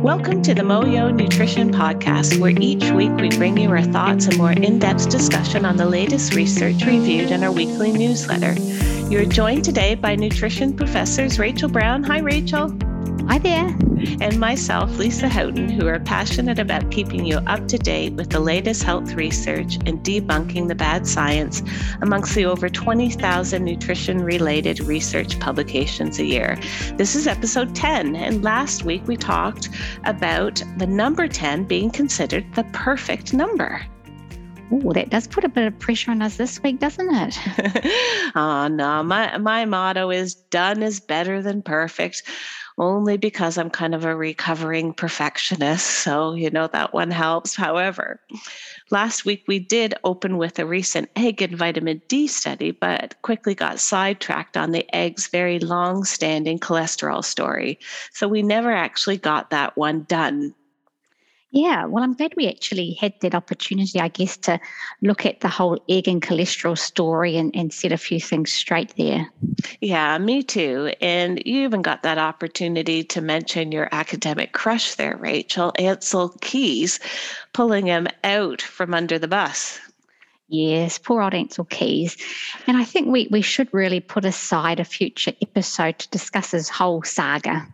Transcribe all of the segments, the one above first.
Welcome to the Moyo Nutrition Podcast, where each week we bring you our thoughts and more in depth discussion on the latest research reviewed in our weekly newsletter. You're joined today by nutrition professors Rachel Brown. Hi, Rachel. Hi there. And myself, Lisa Houghton, who are passionate about keeping you up to date with the latest health research and debunking the bad science amongst the over 20,000 nutrition related research publications a year. This is episode 10, and last week we talked about the number 10 being considered the perfect number. Oh, that does put a bit of pressure on us this week, doesn't it? oh, no. My, my motto is done is better than perfect only because I'm kind of a recovering perfectionist. So, you know, that one helps. However, last week we did open with a recent egg and vitamin D study, but quickly got sidetracked on the egg's very long standing cholesterol story. So we never actually got that one done. Yeah, well, I'm glad we actually had that opportunity, I guess, to look at the whole egg and cholesterol story and, and set a few things straight there. Yeah, me too. And you even got that opportunity to mention your academic crush there, Rachel, Ancel Keys, pulling him out from under the bus. Yes, poor old Ancel Keys. And I think we, we should really put aside a future episode to discuss his whole saga.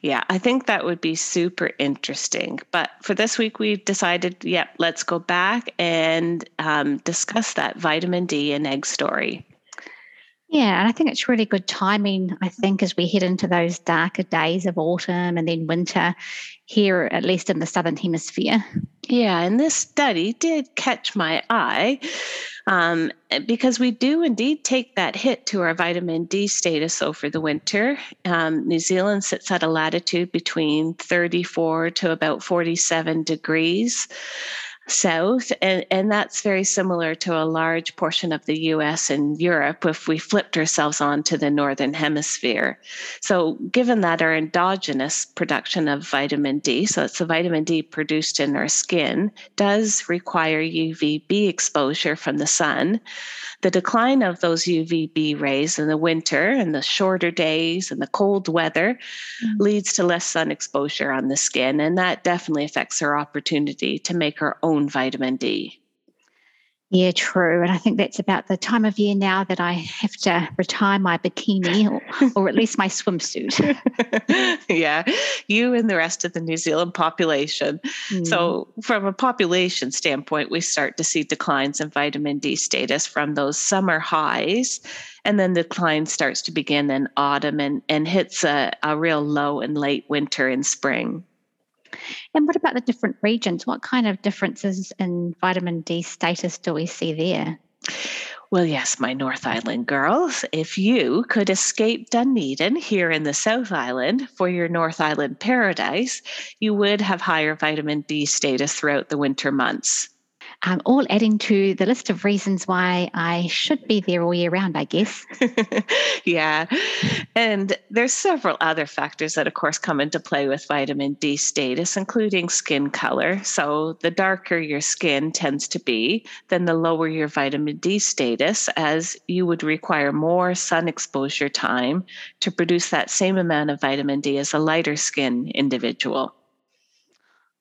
Yeah, I think that would be super interesting. But for this week, we decided, yep, yeah, let's go back and um, discuss that vitamin D and egg story. Yeah, and I think it's really good timing, I think, as we head into those darker days of autumn and then winter here, at least in the Southern Hemisphere. Yeah, and this study did catch my eye um, because we do indeed take that hit to our vitamin D status over the winter. Um, New Zealand sits at a latitude between 34 to about 47 degrees south and, and that's very similar to a large portion of the US and Europe if we flipped ourselves onto the northern hemisphere. So given that our endogenous production of vitamin D, so it's the vitamin D produced in our skin, does require UVB exposure from the sun, the decline of those UVB rays in the winter and the shorter days and the cold weather mm-hmm. leads to less sun exposure on the skin. And that definitely affects our opportunity to make our own vitamin D. Yeah, true. And I think that's about the time of year now that I have to retire my bikini or, or at least my swimsuit. yeah, you and the rest of the New Zealand population. Mm. So, from a population standpoint, we start to see declines in vitamin D status from those summer highs. And then the decline starts to begin in autumn and, and hits a, a real low in late winter and spring. And what about the different regions? What kind of differences in vitamin D status do we see there? Well, yes, my North Island girls, if you could escape Dunedin here in the South Island for your North Island paradise, you would have higher vitamin D status throughout the winter months um, all adding to the list of reasons why I should be there all year round, I guess. yeah. And there's several other factors that, of course, come into play with vitamin D status, including skin color. So the darker your skin tends to be, then the lower your vitamin D status, as you would require more sun exposure time to produce that same amount of vitamin D as a lighter skin individual.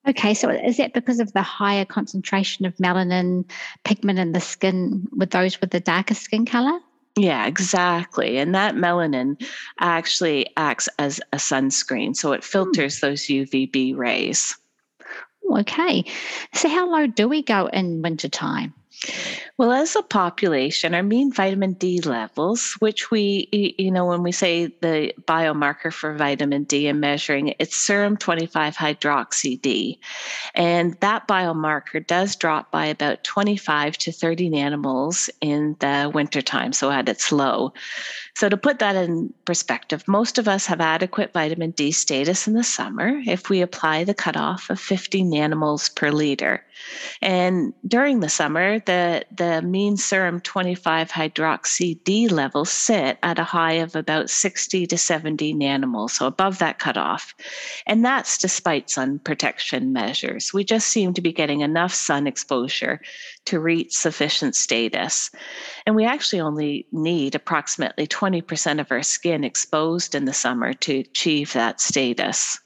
Okay, so is that because of the higher concentration of melanin pigment in the skin with those with the darker skin color? Yeah, exactly. And that melanin actually acts as a sunscreen. So it hmm. filters those UVB rays. Okay. So, how low do we go in wintertime? Well, as a population, our mean vitamin D levels, which we, you know, when we say the biomarker for vitamin D and measuring it's serum 25 hydroxy D. And that biomarker does drop by about 25 to 30 nanomoles in the wintertime, so at its low. So, to put that in perspective, most of us have adequate vitamin D status in the summer if we apply the cutoff of 50 nanomoles per liter. And during the summer, the, the mean serum 25 hydroxy D levels sit at a high of about 60 to 70 nanomoles, so above that cutoff. And that's despite sun protection measures. We just seem to be getting enough sun exposure to reach sufficient status. And we actually only need approximately 20% of our skin exposed in the summer to achieve that status.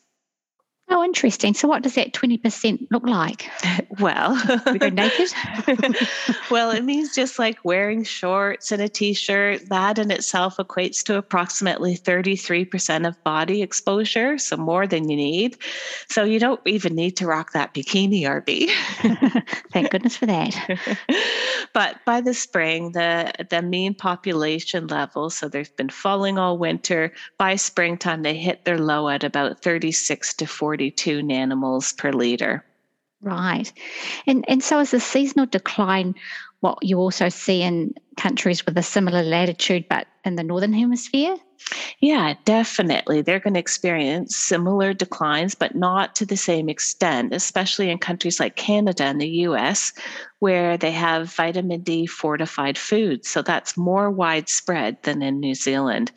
Oh, interesting. So, what does that 20% look like? Well, we go naked? well, it means just like wearing shorts and a t shirt. That in itself equates to approximately 33% of body exposure, so more than you need. So, you don't even need to rock that bikini, RB. Thank goodness for that. but by the spring, the, the mean population level, so they've been falling all winter. By springtime, they hit their low at about 36 to 40 42 nanomoles per liter. Right. And, and so is the seasonal decline what you also see in countries with a similar latitude but in the northern hemisphere? Yeah, definitely. They're going to experience similar declines, but not to the same extent, especially in countries like Canada and the US, where they have vitamin D fortified foods. So that's more widespread than in New Zealand.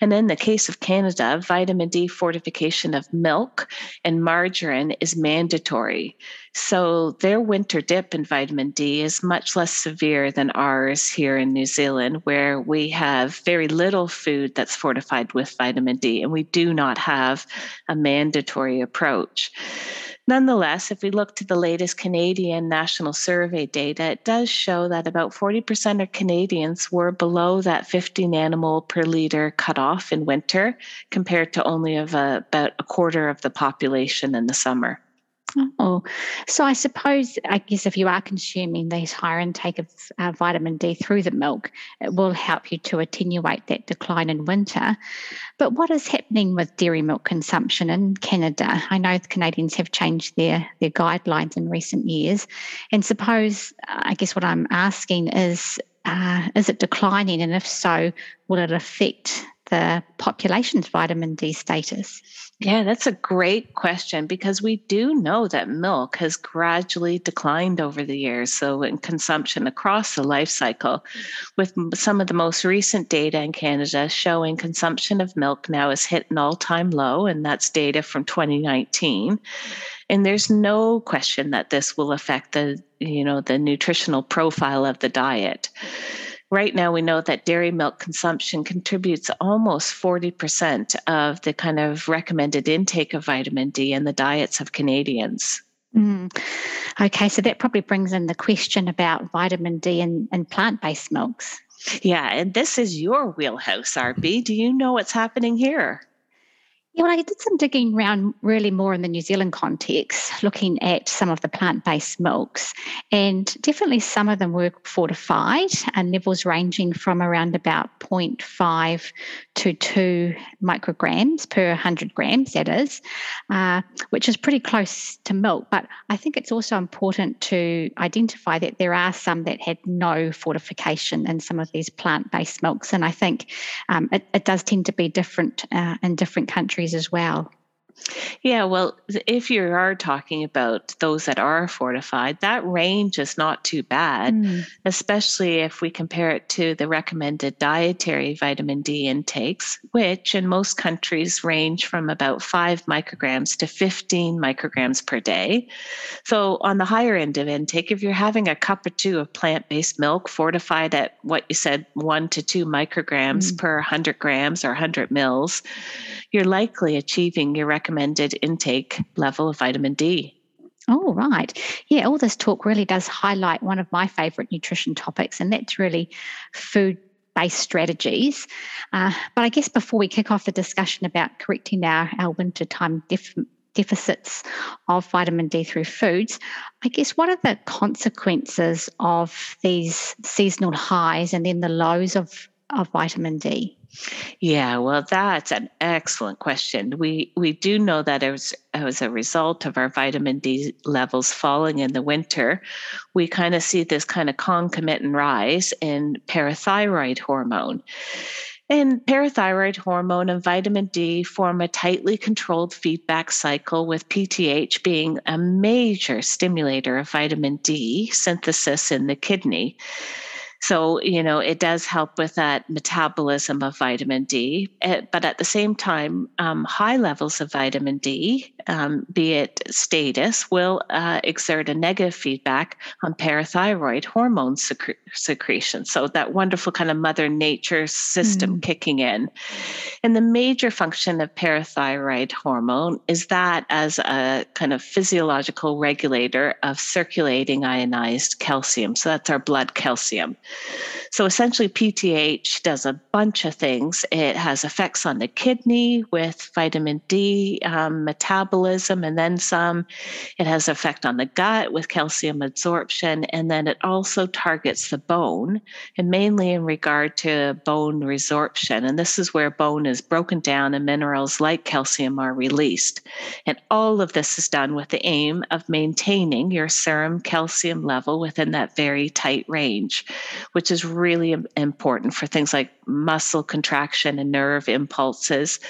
And in the case of Canada, vitamin D fortification of milk and margarine is mandatory. So their winter dip in vitamin D is much less severe than ours here in New Zealand, where we have very little food that's fortified with vitamin D, and we do not have a mandatory approach. Nonetheless, if we look to the latest Canadian National Survey data, it does show that about 40% of Canadians were below that 50 nanomole per liter cutoff in winter, compared to only of a, about a quarter of the population in the summer. Oh, so I suppose, I guess, if you are consuming these higher intake of uh, vitamin D through the milk, it will help you to attenuate that decline in winter. But what is happening with dairy milk consumption in Canada? I know the Canadians have changed their, their guidelines in recent years. And suppose, I guess, what I'm asking is uh, is it declining? And if so, will it affect the population's vitamin D status? Yeah, that's a great question because we do know that milk has gradually declined over the years. So, in consumption across the life cycle, with some of the most recent data in Canada showing consumption of milk now has hit an all time low, and that's data from 2019. And there's no question that this will affect the, you know, the nutritional profile of the diet. Right now, we know that dairy milk consumption contributes almost 40% of the kind of recommended intake of vitamin D in the diets of Canadians. Mm. Okay, so that probably brings in the question about vitamin D in, in plant based milks. Yeah, and this is your wheelhouse, RB. Do you know what's happening here? Yeah, well, I did some digging around really more in the New Zealand context, looking at some of the plant based milks. And definitely some of them were fortified and levels ranging from around about 0.5 to 2 micrograms per 100 grams, that is, uh, which is pretty close to milk. But I think it's also important to identify that there are some that had no fortification in some of these plant based milks. And I think um, it, it, does tend to be different uh, in different countries as well. Yeah, well, if you are talking about those that are fortified, that range is not too bad, mm. especially if we compare it to the recommended dietary vitamin D intakes, which in most countries range from about 5 micrograms to 15 micrograms per day. So, on the higher end of intake, if you're having a cup or two of plant based milk fortified at what you said, 1 to 2 micrograms mm. per 100 grams or 100 mils, you're likely achieving your recommended intake level of vitamin D. Oh, right. Yeah, all this talk really does highlight one of my favorite nutrition topics, and that's really food based strategies. Uh, but I guess before we kick off the discussion about correcting our, our wintertime def- deficits of vitamin D through foods, I guess what are the consequences of these seasonal highs and then the lows of, of vitamin D? Yeah, well, that's an excellent question. We we do know that as as a result of our vitamin D levels falling in the winter, we kind of see this kind of concomitant rise in parathyroid hormone. And parathyroid hormone and vitamin D form a tightly controlled feedback cycle, with PTH being a major stimulator of vitamin D synthesis in the kidney. So, you know, it does help with that metabolism of vitamin D. Eh, but at the same time, um, high levels of vitamin D, um, be it status, will uh, exert a negative feedback on parathyroid hormone secre- secretion. So, that wonderful kind of mother nature system mm. kicking in. And the major function of parathyroid hormone is that as a kind of physiological regulator of circulating ionized calcium. So, that's our blood calcium. So essentially, PTH does a bunch of things. It has effects on the kidney with vitamin D um, metabolism and then some. It has effect on the gut with calcium absorption, and then it also targets the bone, and mainly in regard to bone resorption. And this is where bone is broken down and minerals like calcium are released. And all of this is done with the aim of maintaining your serum calcium level within that very tight range which is really important for things like muscle contraction and nerve impulses.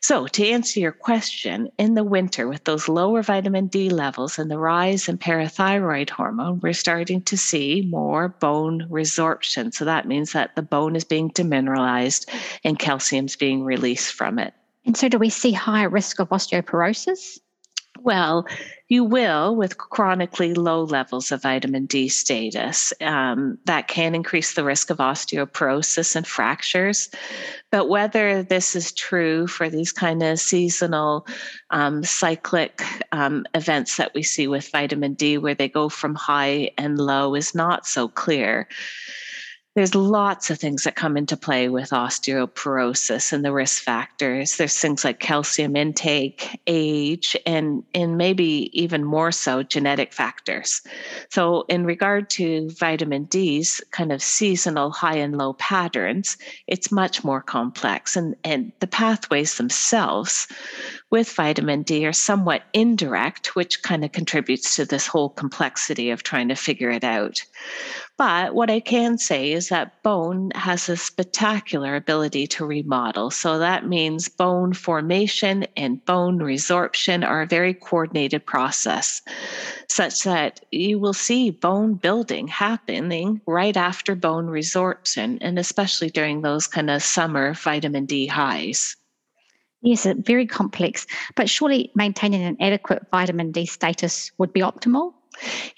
So, to answer your question, in the winter, with those lower vitamin D levels and the rise in parathyroid hormone, we're starting to see more bone resorption. So, that means that the bone is being demineralized and calcium is being released from it. And so, do we see higher risk of osteoporosis? Well, you will with chronically low levels of vitamin D status. Um, that can increase the risk of osteoporosis and fractures. But whether this is true for these kind of seasonal um, cyclic um, events that we see with vitamin D, where they go from high and low, is not so clear there's lots of things that come into play with osteoporosis and the risk factors. There's things like calcium intake, age, and, and maybe even more so genetic factors. So, in regard to vitamin D's kind of seasonal high and low patterns, it's much more complex. And, and the pathways themselves with vitamin D are somewhat indirect, which kind of contributes to this whole complexity of trying to figure it out. But what I can say is that bone has a spectacular ability to remodel. So that means bone formation and bone resorption are a very coordinated process, such that you will see bone building happening right after bone resorption, and especially during those kind of summer vitamin D highs. Yes, very complex, but surely maintaining an adequate vitamin D status would be optimal.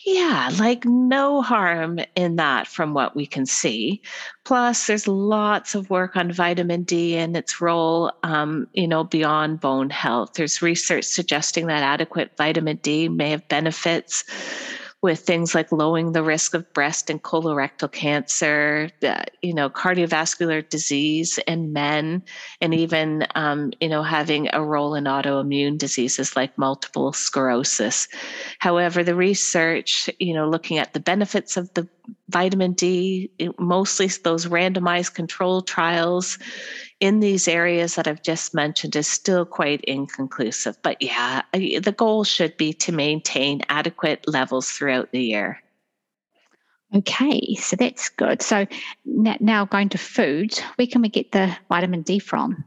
Yeah, like no harm in that from what we can see. Plus, there's lots of work on vitamin D and its role, um, you know, beyond bone health. There's research suggesting that adequate vitamin D may have benefits with things like lowering the risk of breast and colorectal cancer, you know, cardiovascular disease in men, and even, um, you know, having a role in autoimmune diseases like multiple sclerosis. However, the research, you know, looking at the benefits of the vitamin D, mostly those randomized control trials, in these areas that I've just mentioned is still quite inconclusive. But yeah, the goal should be to maintain adequate levels throughout the year. Okay, so that's good. So now going to food, where can we get the vitamin D from?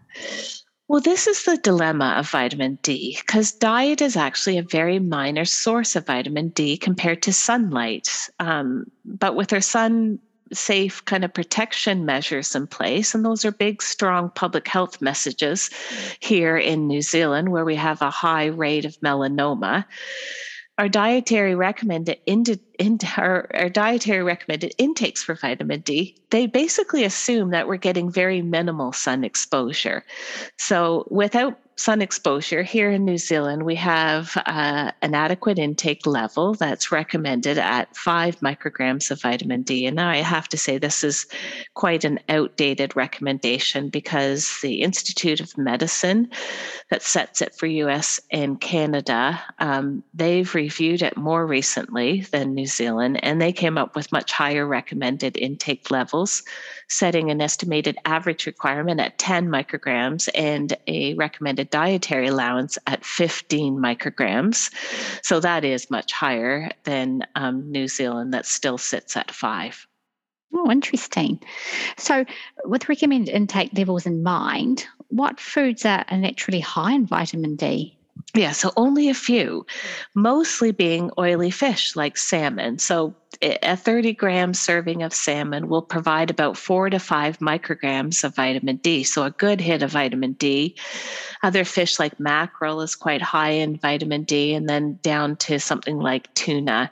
Well, this is the dilemma of vitamin D because diet is actually a very minor source of vitamin D compared to sunlight. Um, but with our sun safe kind of protection measures in place. And those are big, strong public health messages here in New Zealand, where we have a high rate of melanoma. Our dietary recommended in, our, our dietary recommended intakes for vitamin D, they basically assume that we're getting very minimal sun exposure. So without sun exposure here in New Zealand, we have uh, an adequate intake level that's recommended at five micrograms of vitamin D. And now I have to say this is quite an outdated recommendation because the Institute of Medicine that sets it for US and Canada, um, they've reviewed it more recently than New Zealand, and they came up with much higher recommended intake levels, setting an estimated average requirement at 10 micrograms and a recommended dietary allowance at 15 micrograms. So that is much higher than um, New Zealand, that still sits at five. Oh, interesting. So, with recommended intake levels in mind, what foods are naturally high in vitamin D? Yeah, so only a few, mostly being oily fish like salmon. So a 30 gram serving of salmon will provide about four to five micrograms of vitamin D. So a good hit of vitamin D. Other fish like mackerel is quite high in vitamin D, and then down to something like tuna.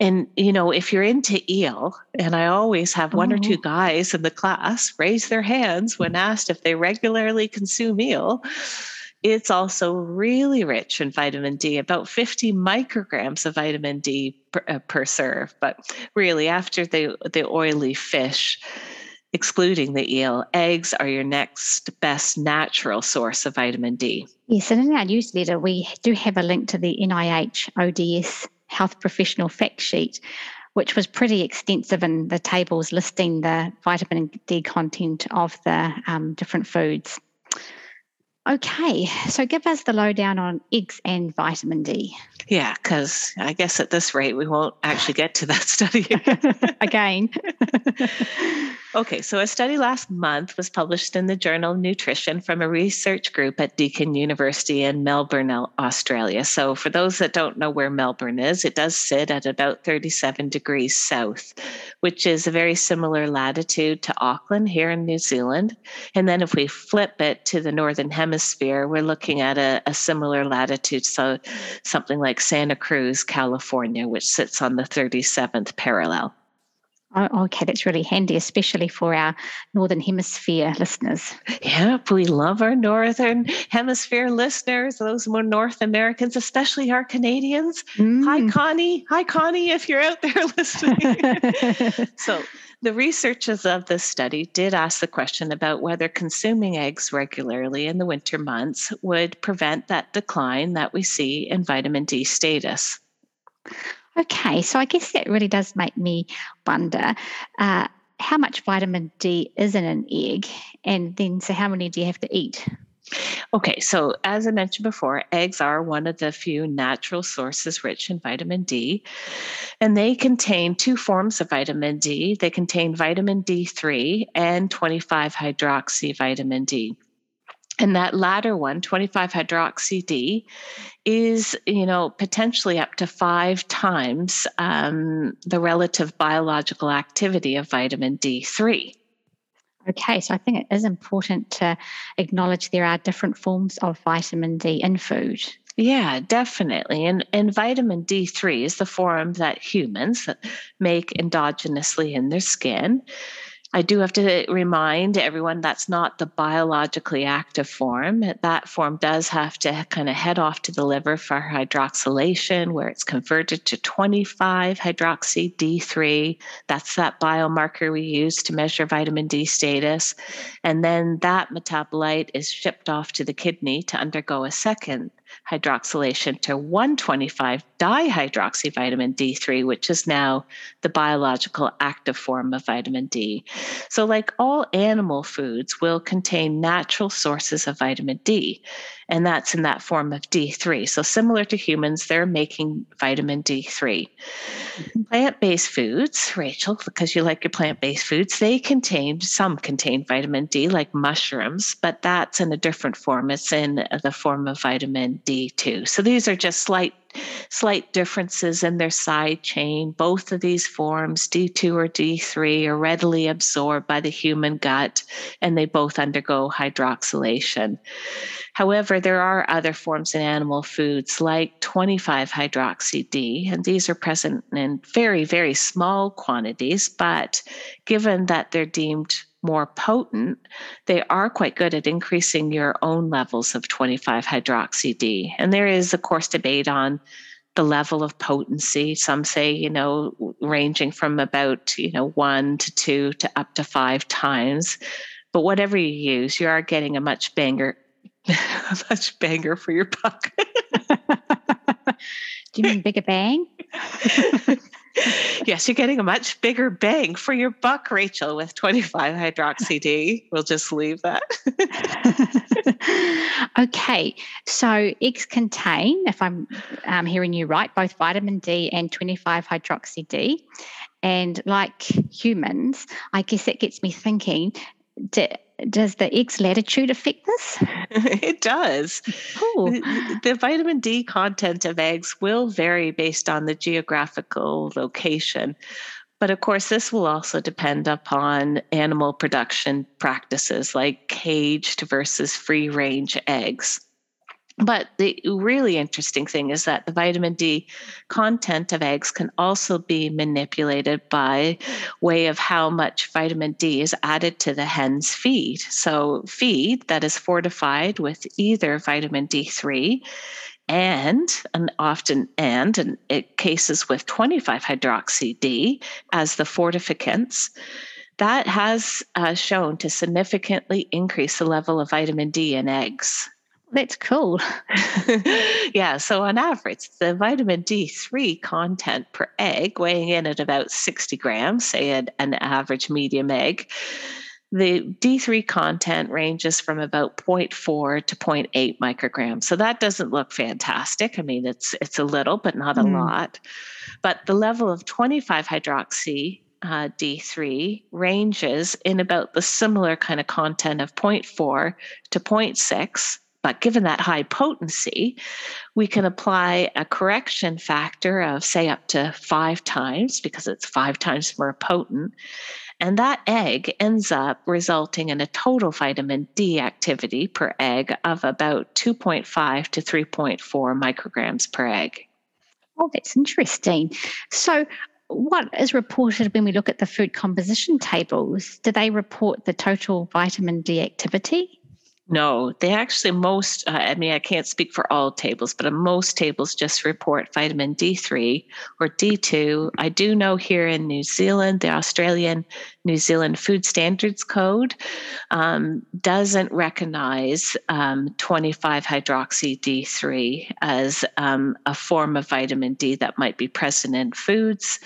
And, you know, if you're into eel, and I always have one oh. or two mm-hmm. guys in the class raise their hands when asked if they regularly consume eel it's also really rich in vitamin D, about 50 micrograms of vitamin D per, uh, per serve. But really, after the, the oily fish, excluding the eel, eggs are your next best natural source of vitamin D. Yes, and in our newsletter, we do have a link to the NIH ODS Health Professional Fact Sheet, which was pretty extensive in the tables listing the vitamin D content of the um, different foods. Okay, so give us the lowdown on eggs and vitamin D. Yeah, because I guess at this rate we won't actually get to that study again. Okay, so a study last month was published in the journal Nutrition from a research group at Deakin University in Melbourne, Australia. So, for those that don't know where Melbourne is, it does sit at about 37 degrees south, which is a very similar latitude to Auckland here in New Zealand. And then, if we flip it to the northern hemisphere, we're looking at a, a similar latitude, so something like Santa Cruz, California, which sits on the 37th parallel. Oh, okay, that's really handy, especially for our Northern Hemisphere listeners. Yep, we love our Northern Hemisphere listeners, those more North Americans, especially our Canadians. Mm. Hi, Connie. Hi, Connie, if you're out there listening. so, the researchers of this study did ask the question about whether consuming eggs regularly in the winter months would prevent that decline that we see in vitamin D status. Okay, so I guess that really does make me wonder uh, how much vitamin D is in an egg, and then so how many do you have to eat? Okay, so as I mentioned before, eggs are one of the few natural sources rich in vitamin D, and they contain two forms of vitamin D. They contain vitamin D3 and 25 hydroxy vitamin D and that latter one 25 hydroxy d is you know potentially up to five times um, the relative biological activity of vitamin d3 okay so i think it is important to acknowledge there are different forms of vitamin d in food yeah, definitely. And and vitamin D3 is the form that humans make endogenously in their skin. I do have to remind everyone that's not the biologically active form. That form does have to kind of head off to the liver for hydroxylation, where it's converted to 25 hydroxy D3. That's that biomarker we use to measure vitamin D status. And then that metabolite is shipped off to the kidney to undergo a second hydroxylation to 125 dihydroxy vitamin D3, which is now the biological active form of vitamin D. So, like all animal foods, will contain natural sources of vitamin D and that's in that form of D3. So, similar to humans, they're making vitamin D3. Mm-hmm. Plant based foods, Rachel, because you like your plant based foods, they contain, some contain vitamin D, like mushrooms, but that's in a different form. It's in the form of vitamin D2. So, these are just slight slight differences in their side chain. Both of these forms, D2 or D3, are readily absorbed by the human gut and they both undergo hydroxylation. However, there are other forms in animal foods like 25 hydroxy D, and these are present in very, very small quantities, but given that they're deemed more potent, they are quite good at increasing your own levels of 25 hydroxy D. And there is, of course, debate on the level of potency. Some say, you know, ranging from about, you know, one to two to up to five times. But whatever you use, you are getting a much banger a much banger for your buck. Do you mean bigger bang? yes, you're getting a much bigger bang for your buck, Rachel, with 25 hydroxy D. We'll just leave that. okay, so eggs contain, if I'm um, hearing you right, both vitamin D and 25 hydroxy D. And like humans, I guess that gets me thinking does the eggs latitude affect this? it does. The, the, vitamin D content of eggs will vary based on the geographical location. But of course, this will also depend upon animal production practices like caged versus free range eggs. But the really interesting thing is that the vitamin D content of eggs can also be manipulated by way of how much vitamin D is added to the hen's feed. So feed that is fortified with either vitamin D3 and and often and in cases with 25 hydroxy D as the fortificants that has uh, shown to significantly increase the level of vitamin D in eggs. That's cool. yeah. So, on average, the vitamin D3 content per egg, weighing in at about 60 grams, say an, an average medium egg, the D3 content ranges from about 0.4 to 0.8 micrograms. So that doesn't look fantastic. I mean, it's it's a little, but not a mm. lot. But the level of 25 hydroxy uh, D3 ranges in about the similar kind of content of 0.4 to 0.6 but given that high potency, we can apply a correction factor of, say, up to five times because it's five times more potent. And that egg ends up resulting in a total vitamin D activity per egg of about 2.5 to 3.4 micrograms per egg. Oh, that's interesting. So, what is reported when we look at the food composition tables? Do they report the total vitamin D activity? No, they actually most, uh, I mean, I can't speak for all tables, but most tables just report vitamin D3 or D2. I do know here in New Zealand, the Australian New Zealand Food Standards Code um, doesn't recognize um, 25 hydroxy D3 as um, a form of vitamin D that might be present in foods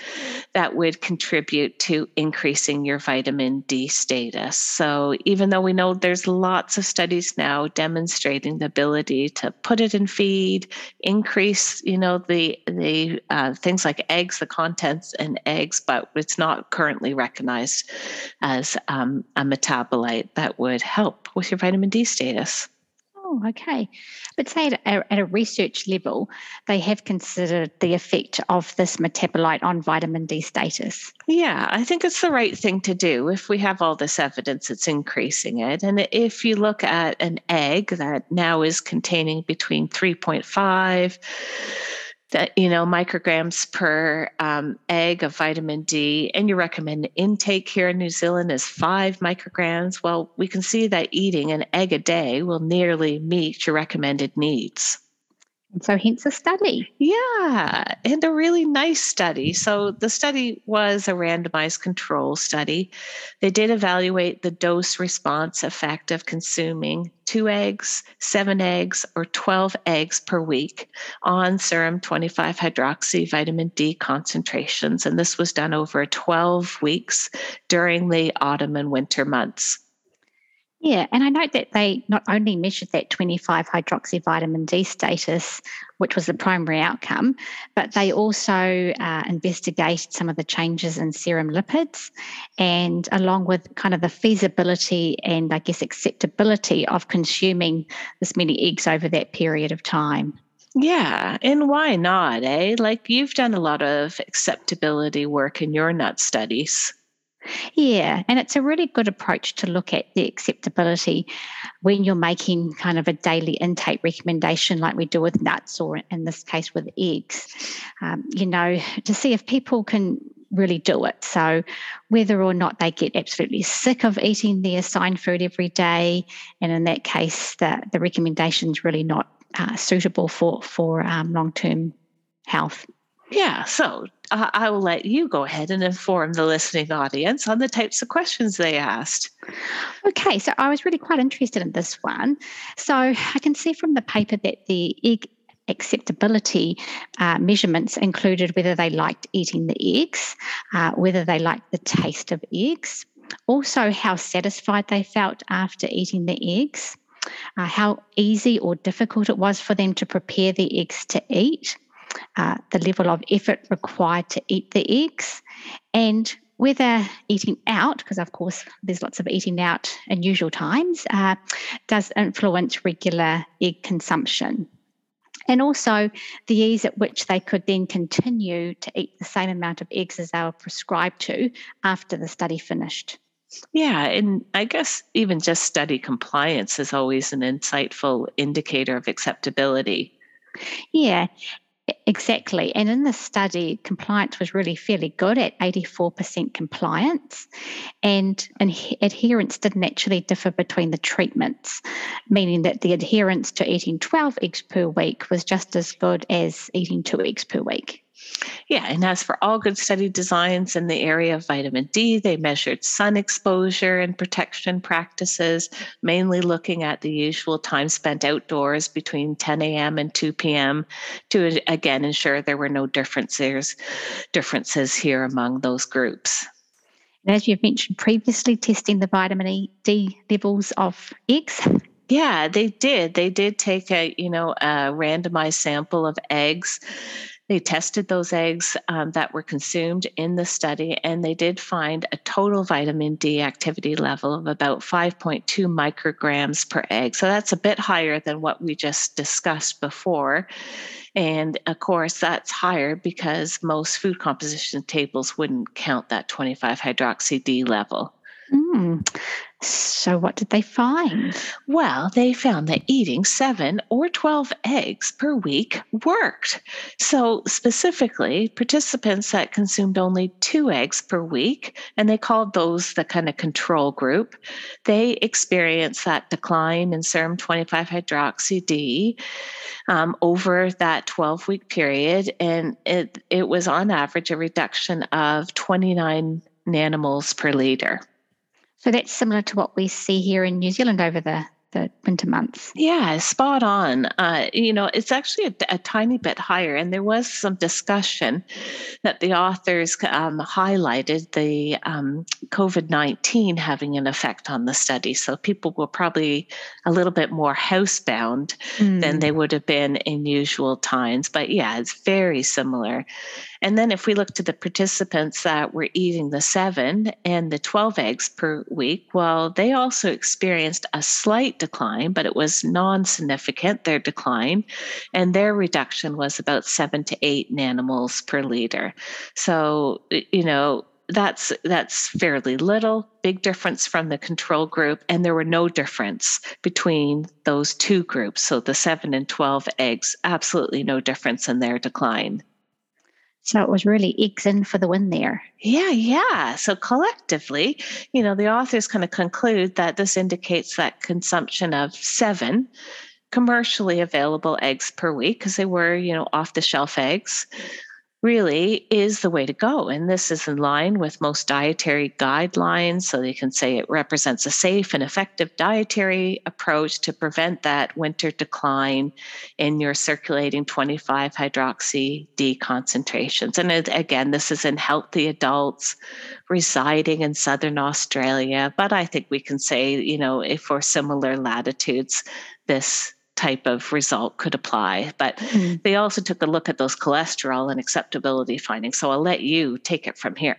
that would contribute to increasing your vitamin D status. So even though we know there's lots of studies now demonstrating the ability to put it in feed, increase, you know, the the uh, things like eggs, the contents in eggs, but it's not currently recognized as um, a metabolite that would help with your vitamin D status. Oh, okay. But say at a, at a, research level, they have considered the effect of this metabolite on vitamin D status. Yeah, I think it's the right thing to do if we have all this evidence it's increasing it. And if you look at an egg that now is containing between 3.5 that you know micrograms per um, egg of vitamin D, and your recommended intake here in New Zealand is five micrograms. Well, we can see that eating an egg a day will nearly meet your recommended needs. So, hence a study. Yeah, and a really nice study. So, the study was a randomized control study. They did evaluate the dose response effect of consuming two eggs, seven eggs, or 12 eggs per week on serum 25 hydroxy vitamin D concentrations. And this was done over 12 weeks during the autumn and winter months. Yeah, and I note that they not only measured that 25 hydroxy vitamin D status, which was the primary outcome, but they also uh, investigated some of the changes in serum lipids and along with kind of the feasibility and I guess acceptability of consuming this many eggs over that period of time. Yeah, and why not, eh? Like you've done a lot of acceptability work in your nut studies. Yeah, and it's a really good approach to look at the acceptability when you're making kind of a daily intake recommendation, like we do with nuts or in this case with eggs. Um, you know, to see if people can really do it. So, whether or not they get absolutely sick of eating their assigned food every day, and in that case, the, the recommendation is really not uh, suitable for, for um, long term health. Yeah, so uh, I will let you go ahead and inform the listening audience on the types of questions they asked. Okay, so I was really quite interested in this one. So I can see from the paper that the egg acceptability uh, measurements included whether they liked eating the eggs, uh, whether they liked the taste of eggs, also how satisfied they felt after eating the eggs, uh, how easy or difficult it was for them to prepare the eggs to eat uh, the level of effort required to eat the eggs, and whether eating out, because of course there's lots of eating out in usual times, uh, does influence regular egg consumption. And also the ease at which they could then continue to eat the same amount of eggs as they were prescribed to after the study finished. Yeah, and I guess even just study compliance is always an insightful indicator of acceptability. Yeah, Exactly. And in the study, compliance was really fairly good at 84% compliance. And, adherence didn't actually differ between the treatments, meaning that the adherence to eating 12 eggs per week was just as good as eating two eggs per week. Yeah, and as for all good study designs in the area of vitamin D, they measured sun exposure and protection practices, mainly looking at the usual time spent outdoors between 10 a.m. and 2 p.m. to again ensure there were no differences differences here among those groups. And as you've mentioned previously, testing the vitamin D levels of eggs yeah, they did. They did take a, you know, a randomized sample of eggs they tested those eggs um, that were consumed in the study, and they did find a total vitamin D activity level of about 5.2 micrograms per egg. So that's a bit higher than what we just discussed before. And of course, that's higher because most food composition tables wouldn't count that 25 hydroxy D level. Mm. So, what did they find? Well, they found that eating seven or 12 eggs per week worked. So, specifically, participants that consumed only two eggs per week, and they called those the kind of control group, they experienced that decline in serum 25 hydroxy D um, over that 12 week period. And it, it was on average a reduction of 29 nanomoles per liter. So that's similar to what we see here in New Zealand over the the winter months. Yeah, spot on. Uh, you know, it's actually a, a, tiny bit higher, and there was some discussion that the authors um, highlighted the um, COVID nineteen having an effect on the study. So people were probably a little bit more housebound mm. than they would have been in usual times. But yeah, it's very similar. And then if we look to the participants that were eating the seven and the 12 eggs per week, well, they also experienced a slight decline, but it was non significant, their decline, and their reduction was about seven to eight nanomoles per liter. So, you know, that's that's fairly little big difference from the control group and there were no difference between those two groups so the 7 and 12 eggs absolutely no difference in their decline so it was really eggs in for the win there. Yeah, yeah. So collectively, you know, the authors kind of conclude that this indicates that consumption of seven commercially available eggs per week, because they were, you know, off the shelf eggs, really is the way to go. And this is in line with most dietary guidelines. So they can say it represents a safe and effective dietary approach to prevent that winter decline in your circulating 25 hydroxy D concentrations. And again, this is in healthy adults residing in Southern Australia. But I think we can say, you know, if for similar latitudes, this type of result could apply. But mm-hmm. they also took a look at those cholesterol and acceptability findings. So I'll let you take it from here.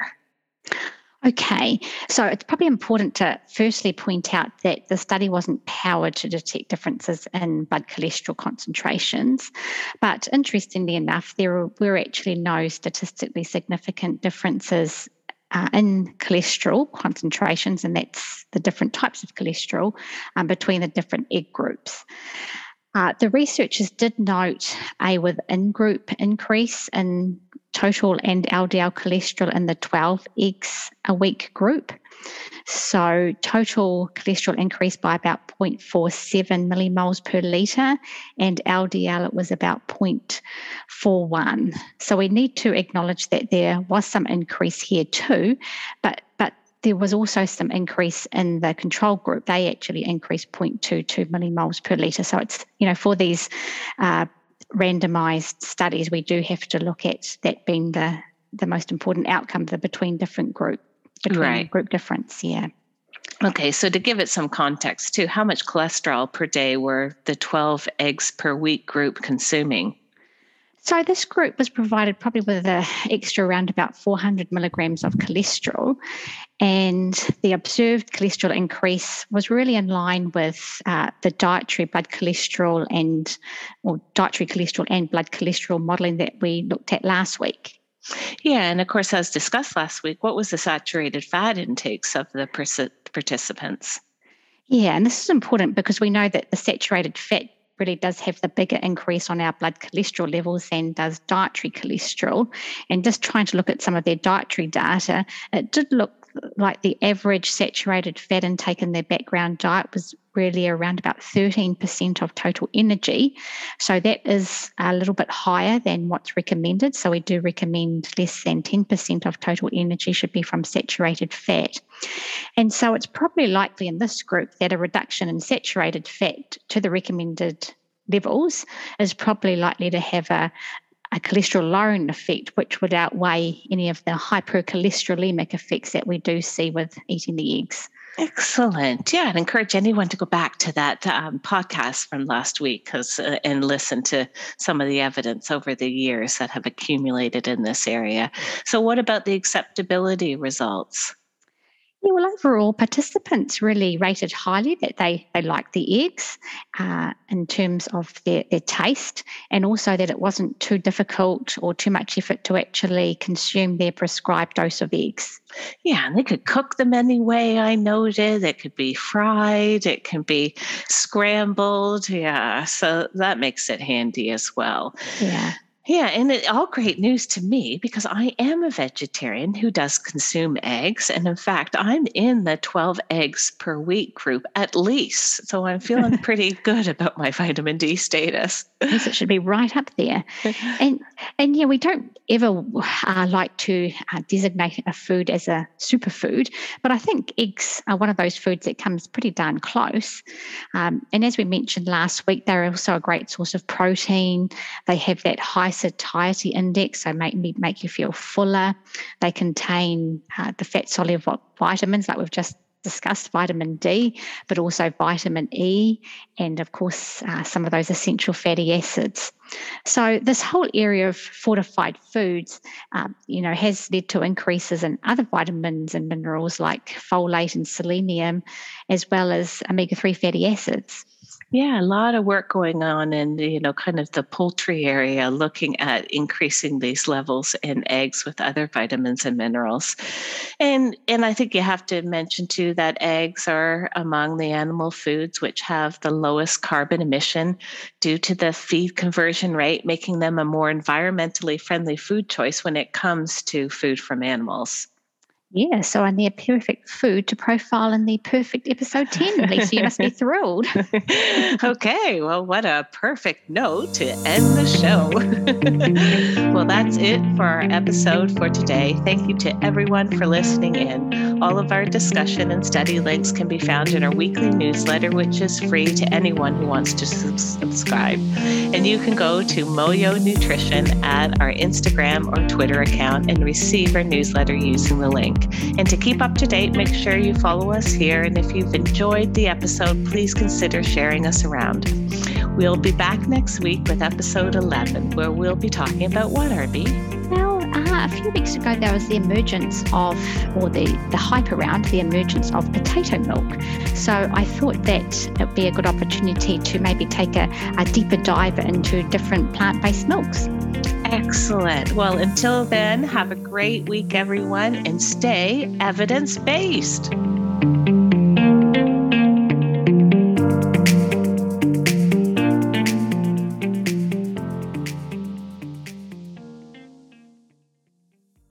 Okay, so it's probably important to firstly point out that the study wasn't powered to detect differences in blood cholesterol concentrations, but interestingly enough, there were actually no statistically significant differences uh, in cholesterol concentrations, and that's the different types of cholesterol um, between the different egg groups. Uh, the researchers did note a within group increase in total and LDL cholesterol in the 12 eggs a week group. So, total cholesterol increased by about 0.47 millimoles per litre, and LDL it was about 0.41. So, we need to acknowledge that there was some increase here too, but but there was also some increase in the control group. They actually increased 0.22 millimoles per litre. So it's, you know, for these uh, randomized studies, we do have to look at that being the, the most important outcome between different group, between right. group difference. Yeah. Okay, so to give it some context too, how much cholesterol per day were the 12 eggs per week group consuming? So this group was provided probably with an extra around about 400 milligrams of cholesterol, and the observed cholesterol increase was really in line with uh, the dietary blood cholesterol and or dietary cholesterol and blood cholesterol modelling that we looked at last week. Yeah, and of course, as discussed last week, what was the saturated fat intakes of the participants? Yeah, and this is important because we know that the saturated fat really does have the bigger increase on our blood cholesterol levels than does dietary cholesterol. And just trying to look at some of their dietary data, it did look like the average saturated fat intake in their background diet was really around about 13% of total energy. So that is a little bit higher than what's recommended. So we do recommend less than 10% of total energy should be from saturated fat. And so it's probably likely in this group that a reduction in saturated fat to the recommended levels is probably likely to have a, a cholesterol lowering effect, which would outweigh any of the hypercholesterolemic effects that we do see with eating the eggs. Excellent. Yeah, I'd encourage anyone to go back to that um, podcast from last week because uh, and listen to some of the evidence over the years that have accumulated in this area. So, what about the acceptability results? Yeah, well, overall, participants really rated highly that they, they liked the eggs uh, in terms of their, their taste, and also that it wasn't too difficult or too much effort to actually consume their prescribed dose of eggs. Yeah, and they could cook them any way I noted. It could be fried, it can be scrambled. Yeah, so that makes it handy as well. Yeah. Yeah, and it, all great news to me because I am a vegetarian who does consume eggs. And in fact, I'm in the 12 eggs per week group at least. So I'm feeling pretty good about my vitamin D status. Yes, it should be right up there. And and yeah, we don't ever uh, like to uh, designate a food as a superfood, but I think eggs are one of those foods that comes pretty darn close. Um, and as we mentioned last week, they're also a great source of protein. They have that high satiety index, so make me make you feel fuller. They contain uh, the fat soluble vitamins, like we've just discussed vitamin D, but also vitamin E, and of course, uh, some of those essential fatty acids. So, this whole area of fortified foods, um, you know, has led to increases in other vitamins and minerals like folate and selenium, as well as omega 3 fatty acids. Yeah, a lot of work going on in you know kind of the poultry area, looking at increasing these levels in eggs with other vitamins and minerals, and and I think you have to mention too that eggs are among the animal foods which have the lowest carbon emission due to the feed conversion rate, making them a more environmentally friendly food choice when it comes to food from animals. Yeah, so I'm the perfect food to profile in the perfect episode 10. Lisa, you must be thrilled. okay, well, what a perfect note to end the show. well, that's it for our episode for today. Thank you to everyone for listening in. All of our discussion and study links can be found in our weekly newsletter, which is free to anyone who wants to subscribe. And you can go to Moyo Nutrition at our Instagram or Twitter account and receive our newsletter using the link. And to keep up to date, make sure you follow us here. And if you've enjoyed the episode, please consider sharing us around. We'll be back next week with episode 11, where we'll be talking about what, RB? Well, uh, a few weeks ago, there was the emergence of, or the, the hype around the emergence of potato milk. So I thought that it would be a good opportunity to maybe take a, a deeper dive into different plant based milks. Excellent. Well, until then, have a great week, everyone, and stay evidence based.